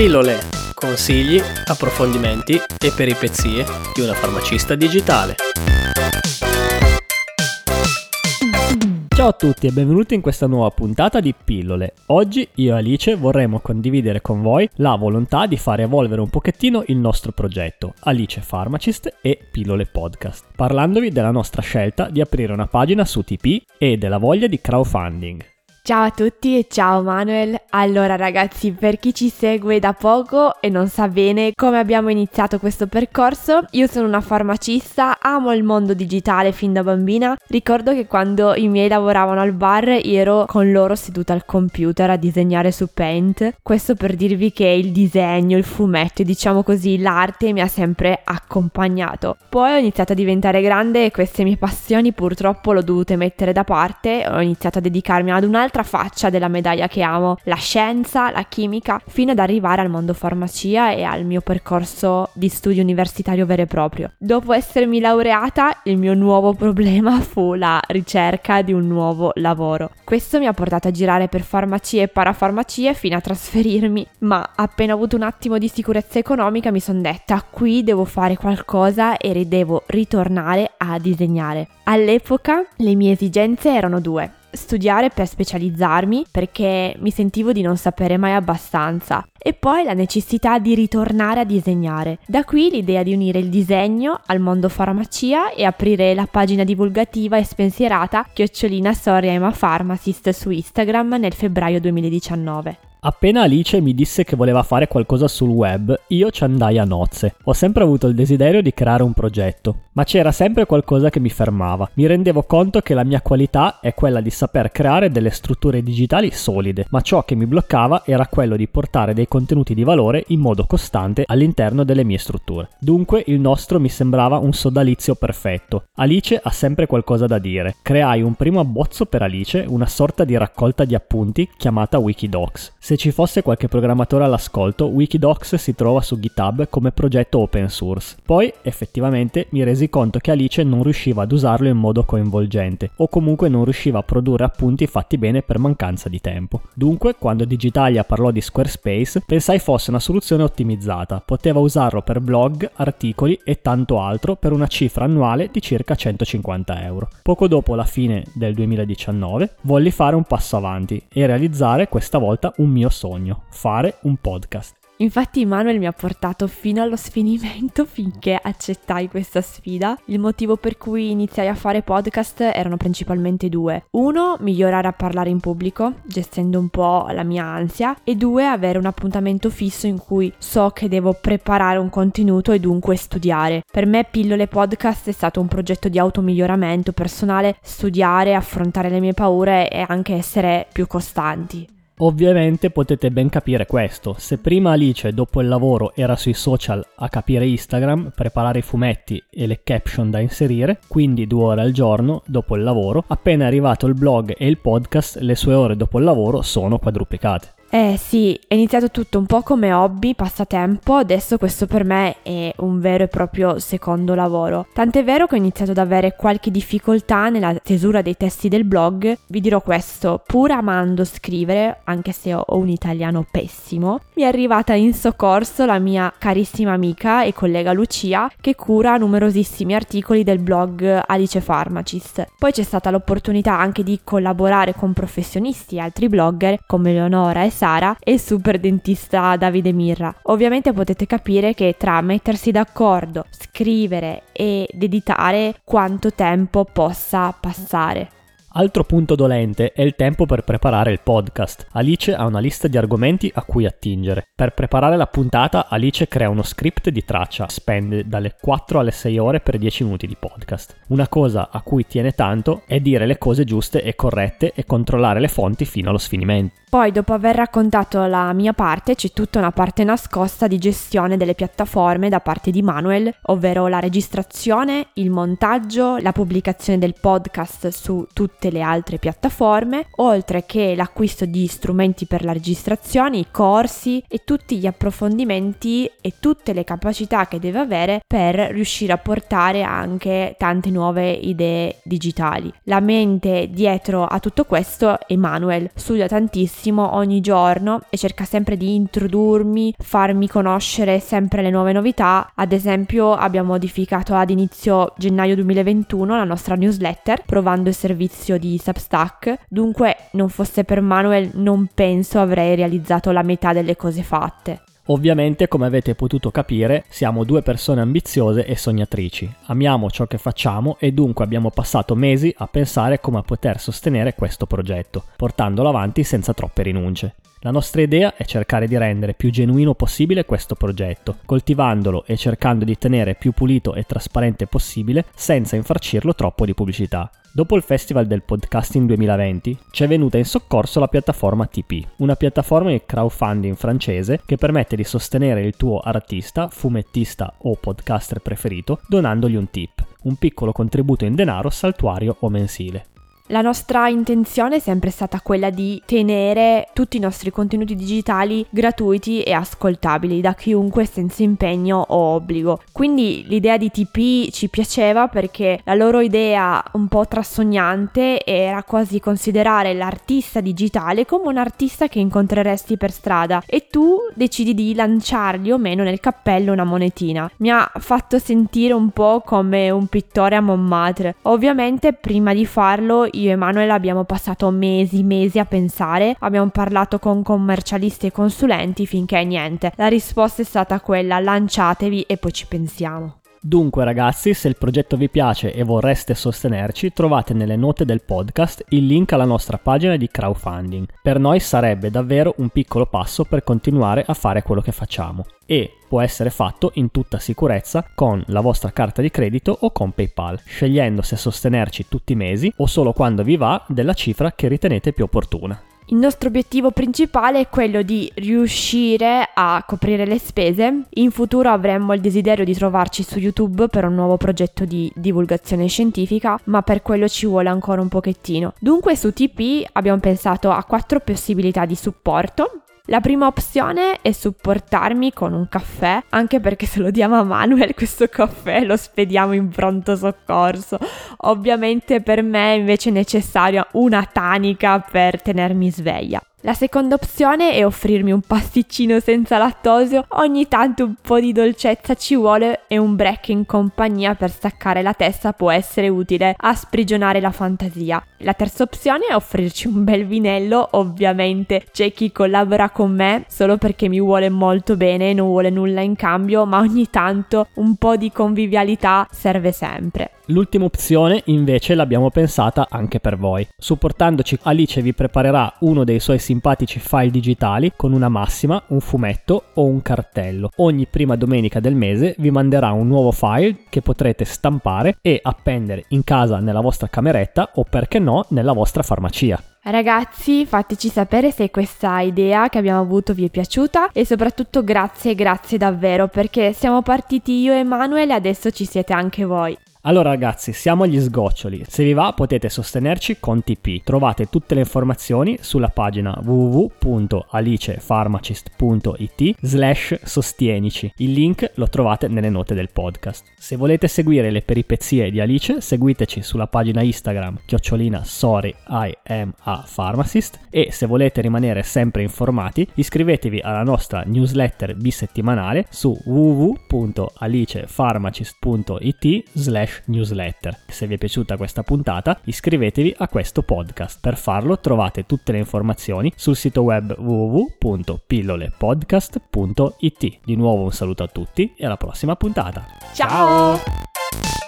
Pillole, consigli, approfondimenti e peripezie di una farmacista digitale. Ciao a tutti e benvenuti in questa nuova puntata di Pillole. Oggi io e Alice vorremmo condividere con voi la volontà di fare evolvere un pochettino il nostro progetto, Alice Pharmacist e Pillole Podcast, parlandovi della nostra scelta di aprire una pagina su TP e della voglia di crowdfunding. Ciao a tutti e ciao Manuel. Allora ragazzi, per chi ci segue da poco e non sa bene come abbiamo iniziato questo percorso, io sono una farmacista, amo il mondo digitale fin da bambina. Ricordo che quando i miei lavoravano al bar ero con loro seduta al computer a disegnare su Paint. Questo per dirvi che il disegno, il fumetto, diciamo così, l'arte mi ha sempre accompagnato. Poi ho iniziato a diventare grande e queste mie passioni purtroppo l'ho dovute mettere da parte, ho iniziato a dedicarmi ad un'altra l'altra faccia della medaglia che amo, la scienza, la chimica, fino ad arrivare al mondo farmacia e al mio percorso di studio universitario vero e proprio. Dopo essermi laureata, il mio nuovo problema fu la ricerca di un nuovo lavoro. Questo mi ha portato a girare per farmacie e parafarmacie fino a trasferirmi, ma appena avuto un attimo di sicurezza economica mi sono detta qui devo fare qualcosa e devo ritornare a disegnare. All'epoca le mie esigenze erano due studiare per specializzarmi perché mi sentivo di non sapere mai abbastanza e poi la necessità di ritornare a disegnare. Da qui l'idea di unire il disegno al mondo farmacia e aprire la pagina divulgativa e spensierata Chiocciolina Soria Emma Pharmacist su Instagram nel febbraio 2019. Appena Alice mi disse che voleva fare qualcosa sul web, io ci andai a nozze. Ho sempre avuto il desiderio di creare un progetto, ma c'era sempre qualcosa che mi fermava. Mi rendevo conto che la mia qualità è quella di saper creare delle strutture digitali solide, ma ciò che mi bloccava era quello di portare dei contenuti di valore in modo costante all'interno delle mie strutture. Dunque il nostro mi sembrava un sodalizio perfetto. Alice ha sempre qualcosa da dire. Creai un primo abbozzo per Alice, una sorta di raccolta di appunti chiamata Wikidocs. Se ci fosse qualche programmatore all'ascolto, Wikidocs si trova su GitHub come progetto open source. Poi, effettivamente, mi resi conto che Alice non riusciva ad usarlo in modo coinvolgente, o comunque non riusciva a produrre appunti fatti bene per mancanza di tempo. Dunque, quando Digitalia parlò di Squarespace, pensai fosse una soluzione ottimizzata. Poteva usarlo per blog, articoli e tanto altro per una cifra annuale di circa 150 euro. Poco dopo la fine del 2019, volli fare un passo avanti e realizzare questa volta un mio sogno, fare un podcast. Infatti Manuel mi ha portato fino allo sfinimento finché accettai questa sfida. Il motivo per cui iniziai a fare podcast erano principalmente due. Uno, migliorare a parlare in pubblico, gestendo un po' la mia ansia, e due, avere un appuntamento fisso in cui so che devo preparare un contenuto e dunque studiare. Per me Pillole Podcast è stato un progetto di automiglioramento personale, studiare, affrontare le mie paure e anche essere più costanti. Ovviamente potete ben capire questo, se prima Alice dopo il lavoro era sui social a capire Instagram, preparare i fumetti e le caption da inserire, quindi due ore al giorno dopo il lavoro, appena arrivato il blog e il podcast le sue ore dopo il lavoro sono quadruplicate. Eh sì, è iniziato tutto un po' come hobby, passatempo, adesso questo per me è un vero e proprio secondo lavoro. Tant'è vero che ho iniziato ad avere qualche difficoltà nella tesura dei testi del blog. Vi dirò questo, pur amando scrivere, anche se ho un italiano pessimo, mi è arrivata in soccorso la mia carissima amica e collega Lucia che cura numerosissimi articoli del blog Alice Pharmacist. Poi c'è stata l'opportunità anche di collaborare con professionisti e altri blogger come Leonora e Sara e il super dentista Davide Mirra. Ovviamente potete capire che tra mettersi d'accordo, scrivere ed editare quanto tempo possa passare. Altro punto dolente è il tempo per preparare il podcast. Alice ha una lista di argomenti a cui attingere. Per preparare la puntata, Alice crea uno script di traccia, spende dalle 4 alle 6 ore per 10 minuti di podcast. Una cosa a cui tiene tanto è dire le cose giuste e corrette e controllare le fonti fino allo sfinimento. Poi, dopo aver raccontato la mia parte, c'è tutta una parte nascosta di gestione delle piattaforme da parte di Manuel, ovvero la registrazione, il montaggio, la pubblicazione del podcast su tutte le altre piattaforme, oltre che l'acquisto di strumenti per la registrazione, i corsi e tutti gli approfondimenti e tutte le capacità che deve avere per riuscire a portare anche tante nuove idee digitali. La mente dietro a tutto questo è Manuel, studia tantissimo ogni giorno e cerca sempre di introdurmi, farmi conoscere sempre le nuove novità. Ad esempio abbiamo modificato ad inizio gennaio 2021 la nostra newsletter provando il servizio di Substack, dunque non fosse per Manuel non penso avrei realizzato la metà delle cose fatte. Ovviamente, come avete potuto capire, siamo due persone ambiziose e sognatrici. Amiamo ciò che facciamo e dunque abbiamo passato mesi a pensare come poter sostenere questo progetto, portandolo avanti senza troppe rinunce. La nostra idea è cercare di rendere più genuino possibile questo progetto, coltivandolo e cercando di tenere più pulito e trasparente possibile senza infarcirlo troppo di pubblicità. Dopo il Festival del Podcasting 2020 ci è venuta in soccorso la piattaforma TP, una piattaforma di crowdfunding francese che permette di sostenere il tuo artista, fumettista o podcaster preferito donandogli un tip, un piccolo contributo in denaro saltuario o mensile. La nostra intenzione è sempre stata quella di tenere tutti i nostri contenuti digitali gratuiti e ascoltabili da chiunque senza impegno o obbligo. Quindi l'idea di TP ci piaceva perché la loro idea un po' trassognante era quasi considerare l'artista digitale come un artista che incontreresti per strada e tu decidi di lanciargli o meno nel cappello una monetina. Mi ha fatto sentire un po' come un pittore a Montmartre. Ovviamente prima di farlo io e Manuel abbiamo passato mesi, mesi a pensare, abbiamo parlato con commercialisti e consulenti finché niente. La risposta è stata quella, lanciatevi e poi ci pensiamo. Dunque ragazzi, se il progetto vi piace e vorreste sostenerci, trovate nelle note del podcast il link alla nostra pagina di crowdfunding. Per noi sarebbe davvero un piccolo passo per continuare a fare quello che facciamo e può essere fatto in tutta sicurezza con la vostra carta di credito o con PayPal, scegliendo se sostenerci tutti i mesi o solo quando vi va della cifra che ritenete più opportuna. Il nostro obiettivo principale è quello di riuscire a coprire le spese. In futuro avremmo il desiderio di trovarci su YouTube per un nuovo progetto di divulgazione scientifica, ma per quello ci vuole ancora un pochettino. Dunque su TP abbiamo pensato a quattro possibilità di supporto la prima opzione è supportarmi con un caffè, anche perché se lo diamo a Manuel questo caffè lo spediamo in pronto soccorso. Ovviamente per me invece è necessaria una tanica per tenermi sveglia. La seconda opzione è offrirmi un pasticcino senza lattosio, ogni tanto un po' di dolcezza ci vuole e un break in compagnia per staccare la testa può essere utile a sprigionare la fantasia. La terza opzione è offrirci un bel vinello, ovviamente c'è chi collabora con me solo perché mi vuole molto bene, non vuole nulla in cambio, ma ogni tanto un po' di convivialità serve sempre. L'ultima opzione invece l'abbiamo pensata anche per voi. Supportandoci Alice vi preparerà uno dei suoi simpatici file digitali con una massima, un fumetto o un cartello. Ogni prima domenica del mese vi manderà un nuovo file che potrete stampare e appendere in casa nella vostra cameretta o perché no nella vostra farmacia. Ragazzi, fateci sapere se questa idea che abbiamo avuto vi è piaciuta e soprattutto grazie, grazie davvero perché siamo partiti io e Manuel e adesso ci siete anche voi. Allora ragazzi, siamo agli sgoccioli. Se vi va potete sostenerci con TP. Trovate tutte le informazioni sulla pagina www.alicefarmacist.it slash sostienici. Il link lo trovate nelle note del podcast. Se volete seguire le peripezie di Alice, seguiteci sulla pagina Instagram chiocciolina sorry I am a pharmacist e se volete rimanere sempre informati, iscrivetevi alla nostra newsletter bisettimanale su www.alicefarmacist.it slash slash newsletter. Se vi è piaciuta questa puntata, iscrivetevi a questo podcast. Per farlo trovate tutte le informazioni sul sito web www.pillolepodcast.it. Di nuovo un saluto a tutti e alla prossima puntata. Ciao! Ciao!